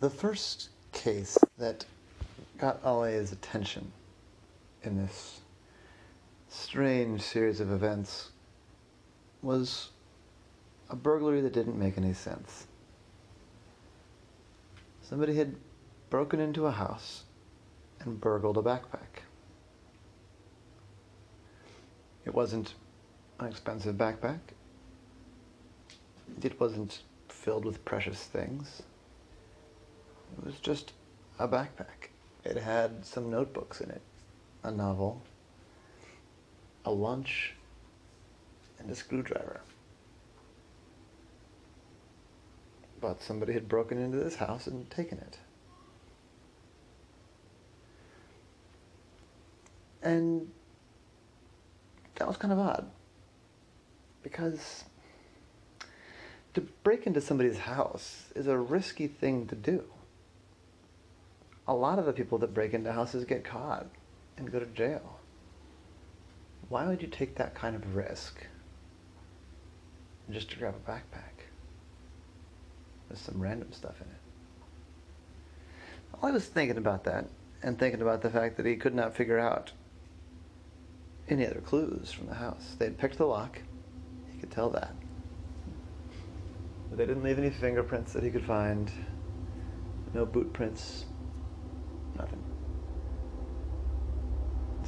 The first case that got Ollie's attention in this strange series of events was a burglary that didn't make any sense. Somebody had broken into a house and burgled a backpack. It wasn't an expensive backpack. It wasn't filled with precious things. It was just a backpack. It had some notebooks in it, a novel, a lunch, and a screwdriver. But somebody had broken into this house and taken it. And that was kind of odd. Because to break into somebody's house is a risky thing to do. A lot of the people that break into houses get caught and go to jail. Why would you take that kind of risk just to grab a backpack with some random stuff in it? Well, I was thinking about that and thinking about the fact that he could not figure out any other clues from the house. They had picked the lock. He could tell that. But they didn't leave any fingerprints that he could find. No boot prints. Nothing.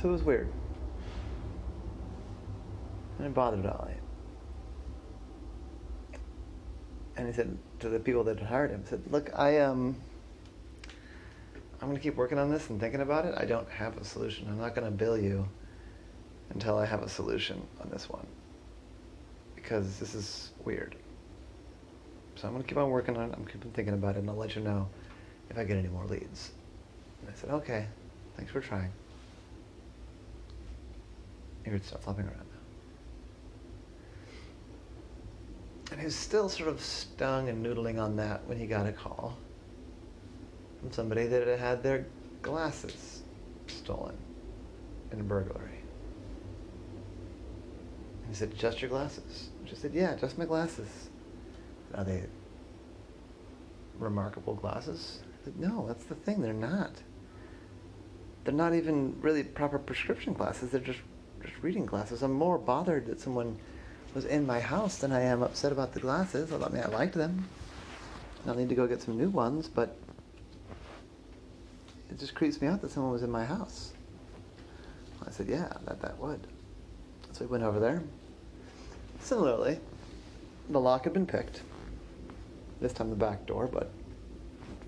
So it was weird. And it bothered Ollie. And he said to the people that had hired him, said, Look, I um I'm gonna keep working on this and thinking about it. I don't have a solution. I'm not gonna bill you until I have a solution on this one. Because this is weird. So I'm going to keep on working on it. I'm keeping thinking about it, and I'll let you know if I get any more leads. And I said, okay, thanks for trying. You could stop flopping around now. And he was still sort of stung and noodling on that when he got a call from somebody that had had their glasses stolen in a burglary. And he said, just your glasses. She said, yeah, just my glasses. Are they remarkable glasses? Said, no, that's the thing. They're not. They're not even really proper prescription glasses. They're just reading glasses. I'm more bothered that someone was in my house than I am upset about the glasses. I mean, I liked them. I'll need to go get some new ones, but it just creeps me out that someone was in my house. I said, yeah, that, that would. So we went over there. Similarly, the lock had been picked. This time the back door, but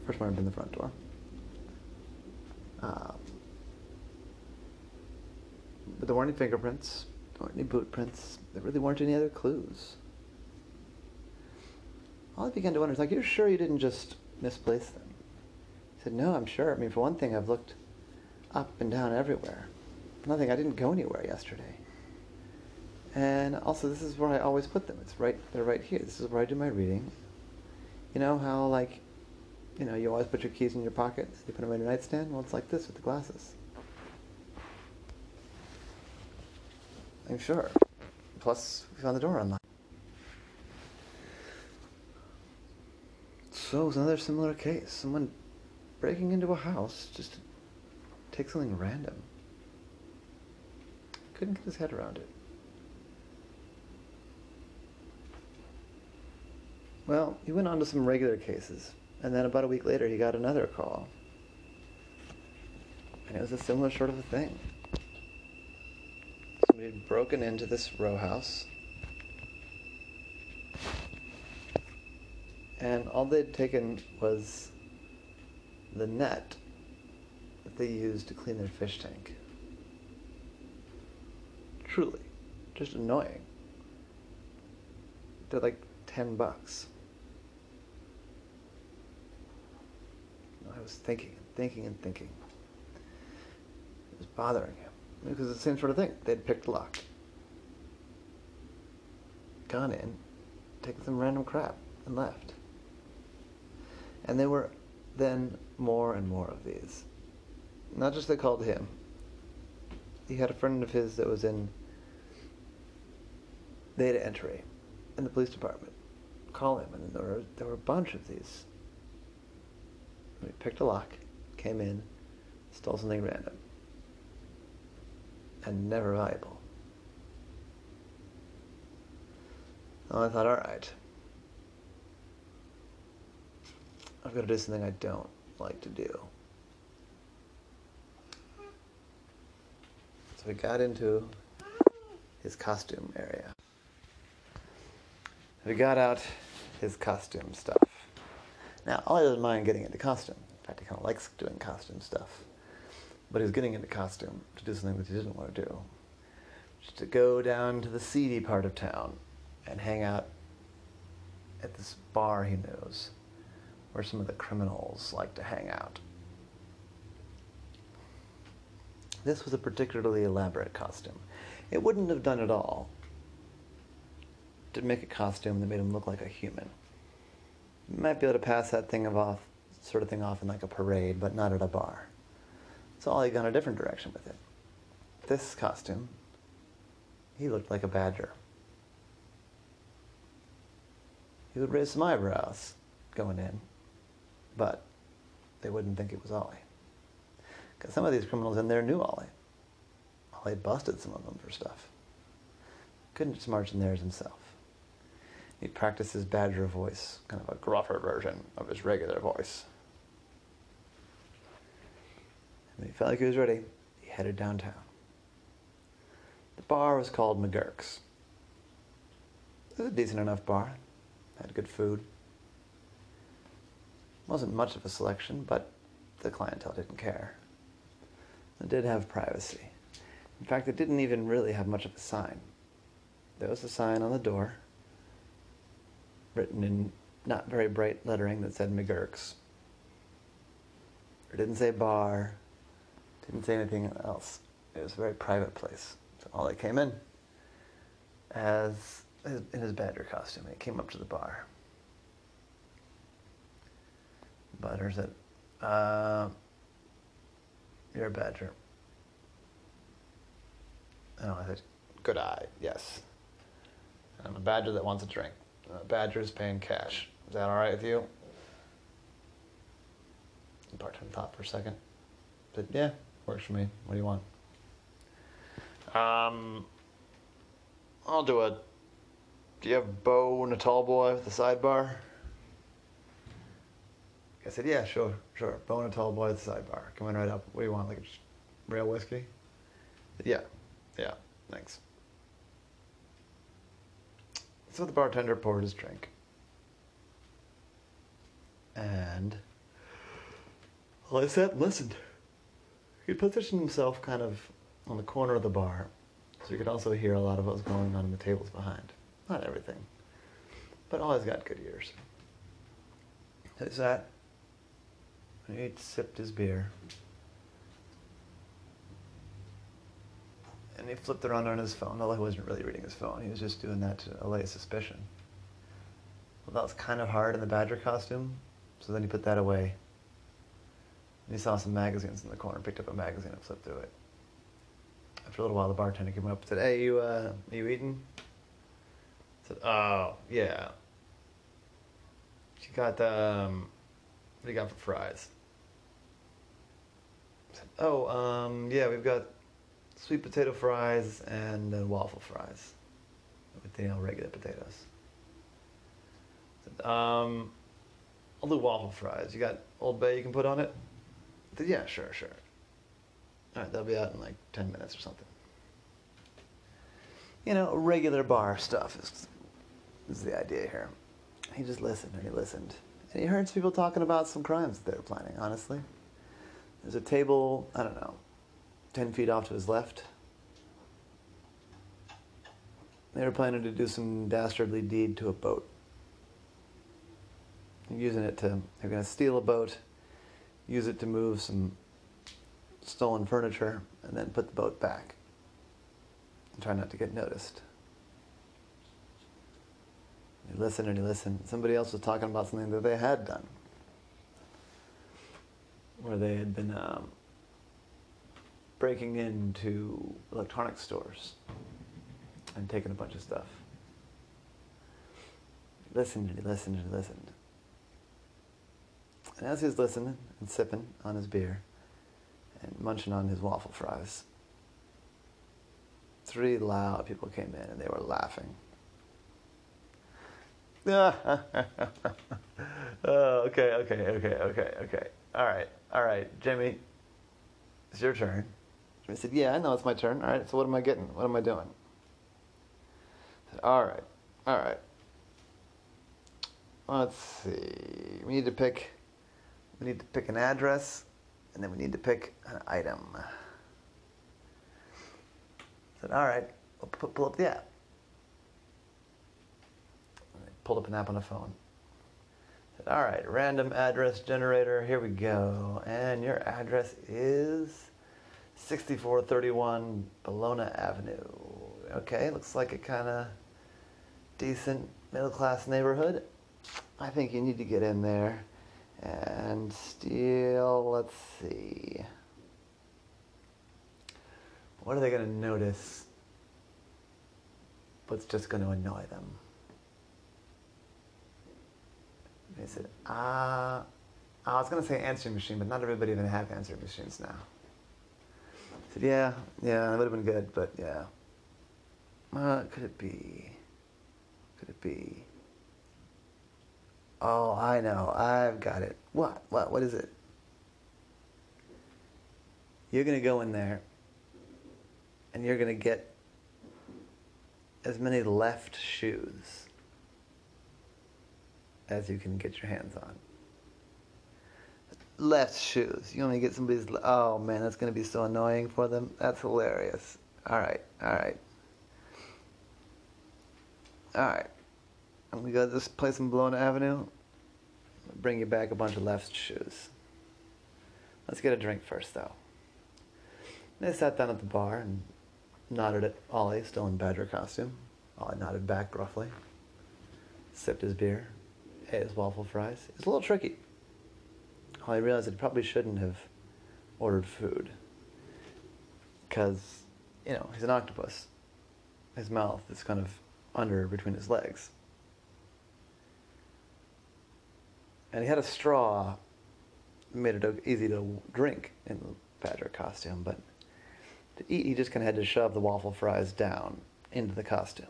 first one had been the front door. Um, but there weren't any fingerprints, there weren't any boot prints, there really weren't any other clues. Ollie began to wonder like, you're sure you didn't just misplace them? He said, no, I'm sure. I mean, for one thing, I've looked up and down everywhere. Nothing, I didn't go anywhere yesterday. And also, this is where I always put them. It's right, they're right here. This is where I do my reading. You know how, like, you know, you always put your keys in your pocket, you put them on your nightstand? Well, it's like this with the glasses. I'm sure. Plus, we found the door unlocked. So, it was another similar case. Someone breaking into a house just to take something random. Couldn't get his head around it. Well, he went on to some regular cases, and then about a week later, he got another call. And it was a similar sort of a thing. Had broken into this row house, and all they'd taken was the net that they used to clean their fish tank. Truly, just annoying. They're like 10 bucks. I was thinking and thinking and thinking. It was bothering him. Because it's the same sort of thing. They'd picked lock, gone in, taken some random crap, and left. And there were then more and more of these. Not just they called him. He had a friend of his that was in data entry in the police department. Call him, and there were there were a bunch of these We picked a lock, came in, stole something random. And never valuable. So I thought, alright. I've got to do something I don't like to do. So we got into his costume area. We got out his costume stuff. Now, Ollie doesn't mind getting into costume. In fact, he kind of likes doing costume stuff. But he was getting into costume to do something that he didn't want to do. Just to go down to the seedy part of town and hang out at this bar he knows where some of the criminals like to hang out. This was a particularly elaborate costume. It wouldn't have done at all to make a costume that made him look like a human. You might be able to pass that thing of off, sort of thing off in like a parade, but not at a bar. So Ollie gone a different direction with it. This costume, he looked like a badger. He would raise some eyebrows going in, but they wouldn't think it was Ollie. Because some of these criminals in there knew Ollie. Ollie busted some of them for stuff. Couldn't just march in there as himself. He practiced his badger voice, kind of a gruffer version of his regular voice. And when he felt like he was ready, he headed downtown. The bar was called McGurk's. It was a decent enough bar. Had good food. Wasn't much of a selection, but the clientele didn't care. It did have privacy. In fact, it didn't even really have much of a sign. There was a sign on the door written in not very bright lettering that said McGurk's. It didn't say bar, didn't say anything else. It was a very private place. So Ollie came in as in his badger costume. He came up to the bar. Butter said, uh, "You're a badger." Oh, I said, "Good eye, yes. I'm a badger that wants a drink." Uh, Badger's paying cash. Is that all right with you? Bartender thought for a second. Said, yeah, works for me. What do you want? Um, I'll do a. Do you have Bo and a tall boy with the sidebar? I said, yeah, sure, sure. Bo and a tall boy with the sidebar. Coming right up. What do you want? Like a real whiskey? Yeah, yeah, thanks. So the bartender poured his drink. And well, I sat and listened. He positioned himself kind of on the corner of the bar, so you could also hear a lot of what was going on in the tables behind. Not everything, but always got good ears. So he sat, and he sipped his beer, and he flipped around on his phone, although he wasn't really reading his phone. He was just doing that to allay suspicion. Well, that was kind of hard in the Badger costume, so then he put that away. And he saw some magazines in the corner, picked up a magazine and flipped through it. After a little while, the bartender came up and said, Hey, you, uh, are you eating? I said, Oh, yeah. She got, um, what do you got for fries? Said, Oh, um, yeah, we've got sweet potato fries and then waffle fries with you know regular potatoes. Um, I'll do waffle fries. You got Old Bay you can put on it? Yeah, sure, sure. All right, they'll be out in like ten minutes or something. You know, regular bar stuff is, is the idea here. He just listened and he listened. And he heard people talking about some crimes that they were planning, honestly. There's a table, I don't know, 10 feet off to his left. They were planning to do some dastardly deed to a boat. They're using it to, they're going to steal a boat, use it to move some stolen furniture, and then put the boat back. And try not to get noticed. He listened and he listened. Somebody else was talking about something that they had done. Where they had been um, breaking into electronic stores and taking a bunch of stuff. He listened and he listened and he listened. And as he was listening and sipping on his beer and munching on his waffle fries, three loud people came in and they were laughing. oh, okay, okay, okay, okay, okay. All right, all right, Jimmy, it's your turn. Jimmy said, Yeah, I know it's my turn. All right, so what am I getting? What am I doing? I said, All right, all right. Let's see. We need to pick. We need to pick an address, and then we need to pick an item. I said, "All right, we'll pu- pull up the app." I pulled up an app on the phone. I said, "All right, random address generator. Here we go, and your address is 6431 Bologna Avenue. Okay, looks like a kind of decent middle class neighborhood. I think you need to get in there and steal, let's see. What are they going to notice? What's just going to annoy them? They said, ah, I was going to say answering machine, but not everybody even have answering machines now. I said, yeah, yeah, that would have been good, but yeah. What could it be? Could it be? Oh, I know. I've got it. What? What? What is it? You're going to go in there and you're going to get as many left shoes as you can get your hands on. Left shoes. You to get somebody's. Oh man, that's going to be so annoying for them. That's hilarious. All right, all right. All right. I'm gonna go to this place in Bologna Avenue. Bring you back a bunch of left shoes. Let's get a drink first, though. They sat down at the bar and nodded at Ollie, still in Badger costume. Ollie nodded back gruffly, sipped his beer, ate his waffle fries. It's a little tricky. Ollie realized he probably shouldn't have ordered food. Because, you know, he's an octopus. His mouth is kind of under between his legs. And he had a straw, made it easy to drink in the badger costume, but to eat, he just kind of had to shove the waffle fries down into the costume.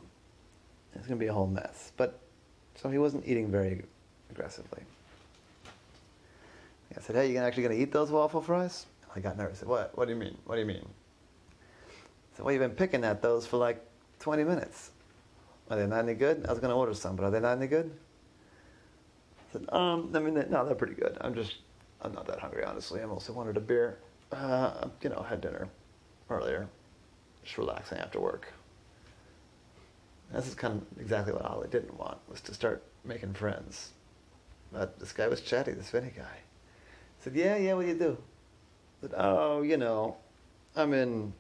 It's going to be a whole mess. But, so he wasn't eating very aggressively. I said, hey, you actually going to eat those waffle fries? I got nervous. I said, what? What do you mean? What do you mean? I said, well, you've been picking at those for like 20 minutes. Are they not any good? I was going to order some, but are they not any good? I said, um, I mean, they- no, they're pretty good. I'm just, I'm not that hungry, honestly. I mostly wanted a beer. Uh, you know, had dinner earlier, just relaxing after work. This is kind of exactly what Ollie didn't want, was to start making friends. But this guy was chatty, this Vinny guy. I said, yeah, yeah, what do you do? I said, oh, you know, I'm in, and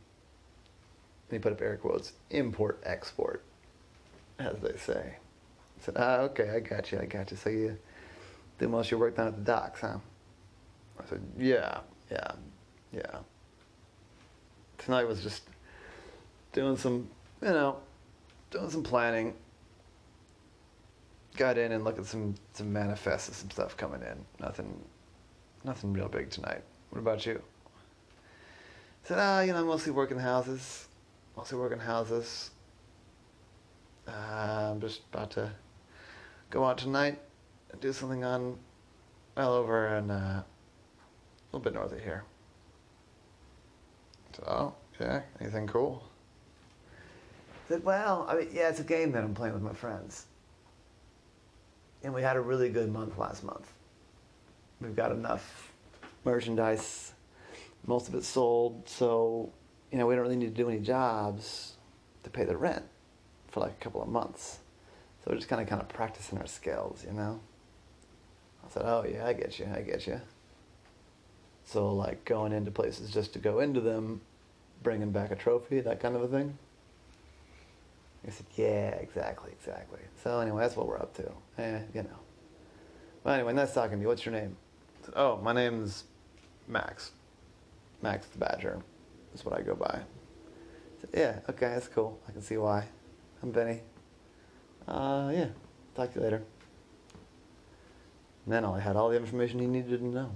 he put up air quotes, import export, as they say. I said, ah, okay, I got you, I got you. So you do most of your work down at the docks, huh? I said, yeah, yeah, yeah. Tonight was just doing some, you know, doing some planning. Got in and looked at some some manifests and some stuff coming in. Nothing, nothing real big tonight. What about you? I said, ah, you know, mostly working houses, mostly working houses. Uh, I'm just about to go out tonight do something on, well, over in, uh, a little bit north of here. Oh, yeah, anything cool? I said, well, I mean, yeah, it's a game that I'm playing with my friends. And we had a really good month last month. We've got enough merchandise, most of it sold, so, you know, we don't really need to do any jobs to pay the rent for like a couple of months. So we're just kind of kind of practicing our skills, you know. I said, "Oh yeah, I get you, I get you." So like going into places just to go into them, bringing back a trophy, that kind of a thing. I said, "Yeah, exactly, exactly." So anyway, that's what we're up to. Eh, you know. Well, anyway, nice talking to you. What's your name? Said, "Oh, my name's Max. Max the Badger. That's what I go by." I said, "Yeah, okay, that's cool. I can see why." I'm Benny. Uh, yeah. Talk to you later. And then Ollie had all the information he needed to know.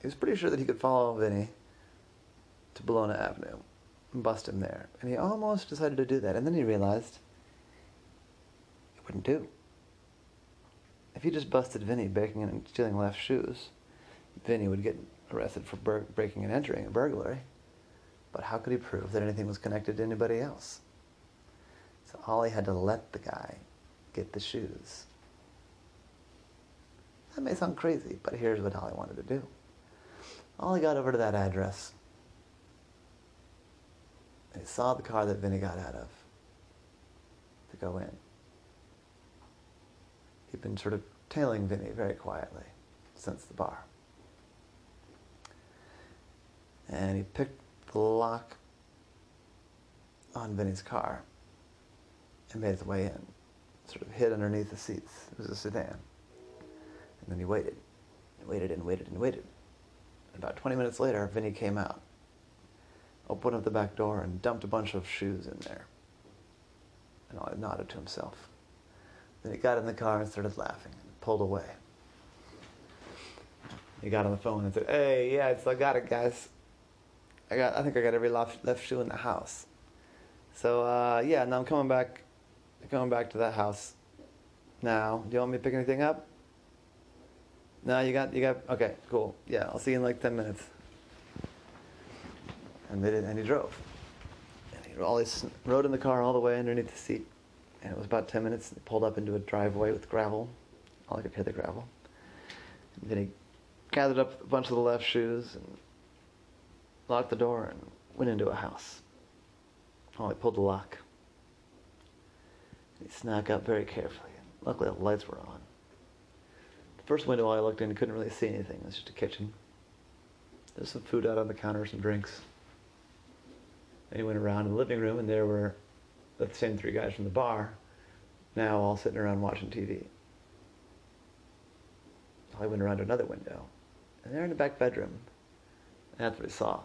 He was pretty sure that he could follow Vinny to Bologna Avenue and bust him there. And he almost decided to do that. And then he realized it wouldn't do. If he just busted Vinny breaking and stealing left shoes, Vinny would get arrested for breaking and entering a burglary. But how could he prove that anything was connected to anybody else? So Ollie had to let the guy get the shoes. That may sound crazy, but here's what Ollie wanted to do. Ollie got over to that address. He saw the car that Vinny got out of to go in. He'd been sort of tailing Vinny very quietly since the bar. And he picked the lock on Vinny's car and made his way in, sort of hid underneath the seats. It was a sedan. And then he waited, and waited and waited and waited. About 20 minutes later, Vinny came out, opened up the back door, and dumped a bunch of shoes in there. And I nodded to himself. Then he got in the car and started laughing and pulled away. He got on the phone and said, Hey, yeah, so I got it, guys. I got, I think I got every left, left shoe in the house. So, uh, yeah, now I'm coming back, I'm coming back to that house now. Do you want me to pick anything up? No, you got, you got, okay, cool. Yeah, I'll see you in like 10 minutes. And they did, and he drove. And he always rode in the car all the way underneath the seat. And it was about 10 minutes. Pulled up into a driveway with gravel. Ollie could hear the gravel. And then he gathered up a bunch of the left shoes and locked the door and went into a house. Oh, he pulled the lock. He snuck up very carefully. Luckily, the lights were on. The first window I looked in, couldn't really see anything. It was just a kitchen. There's some food out on the counter, some drinks. And he went around in the living room, and there were the same three guys from the bar, now all sitting around watching TV. I went around to another window, and they're in the back bedroom. That's what he saw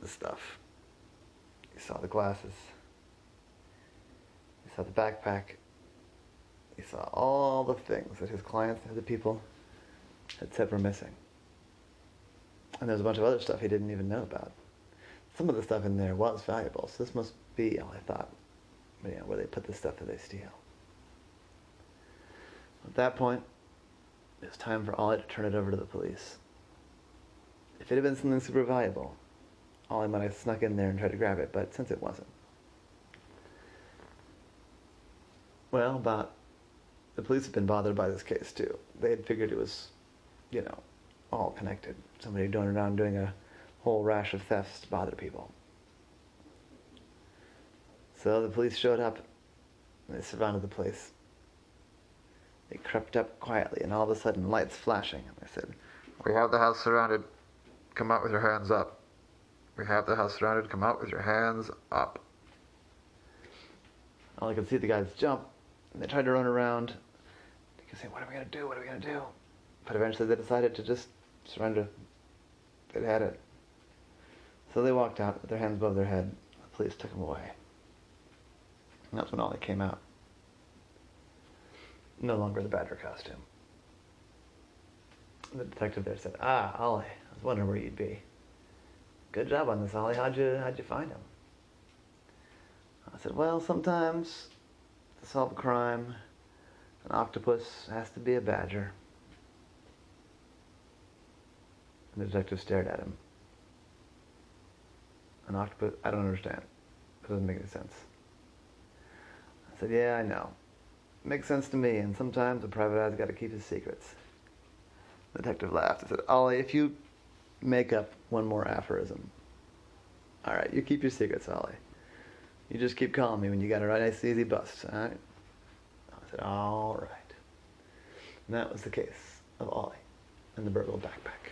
the stuff. He saw the glasses. Saw the backpack. He saw all the things that his clients, and the people, had said were missing. And there's a bunch of other stuff he didn't even know about. Some of the stuff in there was valuable, so this must be, I thought, you know, where they put the stuff that they steal. At that point, it was time for Ollie to turn it over to the police. If it had been something super valuable, Ollie might have snuck in there and tried to grab it, but since it wasn't. Well, but the police had been bothered by this case too. They had figured it was, you know, all connected. Somebody going around doing a whole rash of thefts to bother people. So the police showed up they surrounded the place. They crept up quietly and all of a sudden lights flashing. And they said, We have the house surrounded. Come out with your hands up. We have the house surrounded. Come out with your hands up. Ollie could see the guys jump they tried to run around. They could say, What are we going to do? What are we going to do? But eventually they decided to just surrender. They'd had it. So they walked out with their hands above their head. The police took them away. And that's when Ollie came out. No longer the Badger costume. The detective there said, Ah, Ollie, I was wondering where you'd be. Good job on this, Ollie. How'd you, how'd you find him? I said, Well, sometimes to solve a crime, an octopus has to be a badger. And the detective stared at him. An octopus? I don't understand. It doesn't make any sense. I said, Yeah, I know. Makes sense to me, and sometimes a private eye's got to keep his secrets. The detective laughed and said, Ollie, if you make up one more aphorism, all right, you keep your secrets, Ollie. You just keep calling me when you got a right nice, easy bust, all right? I said, all right. And that was the case of Ollie and the burglar backpack.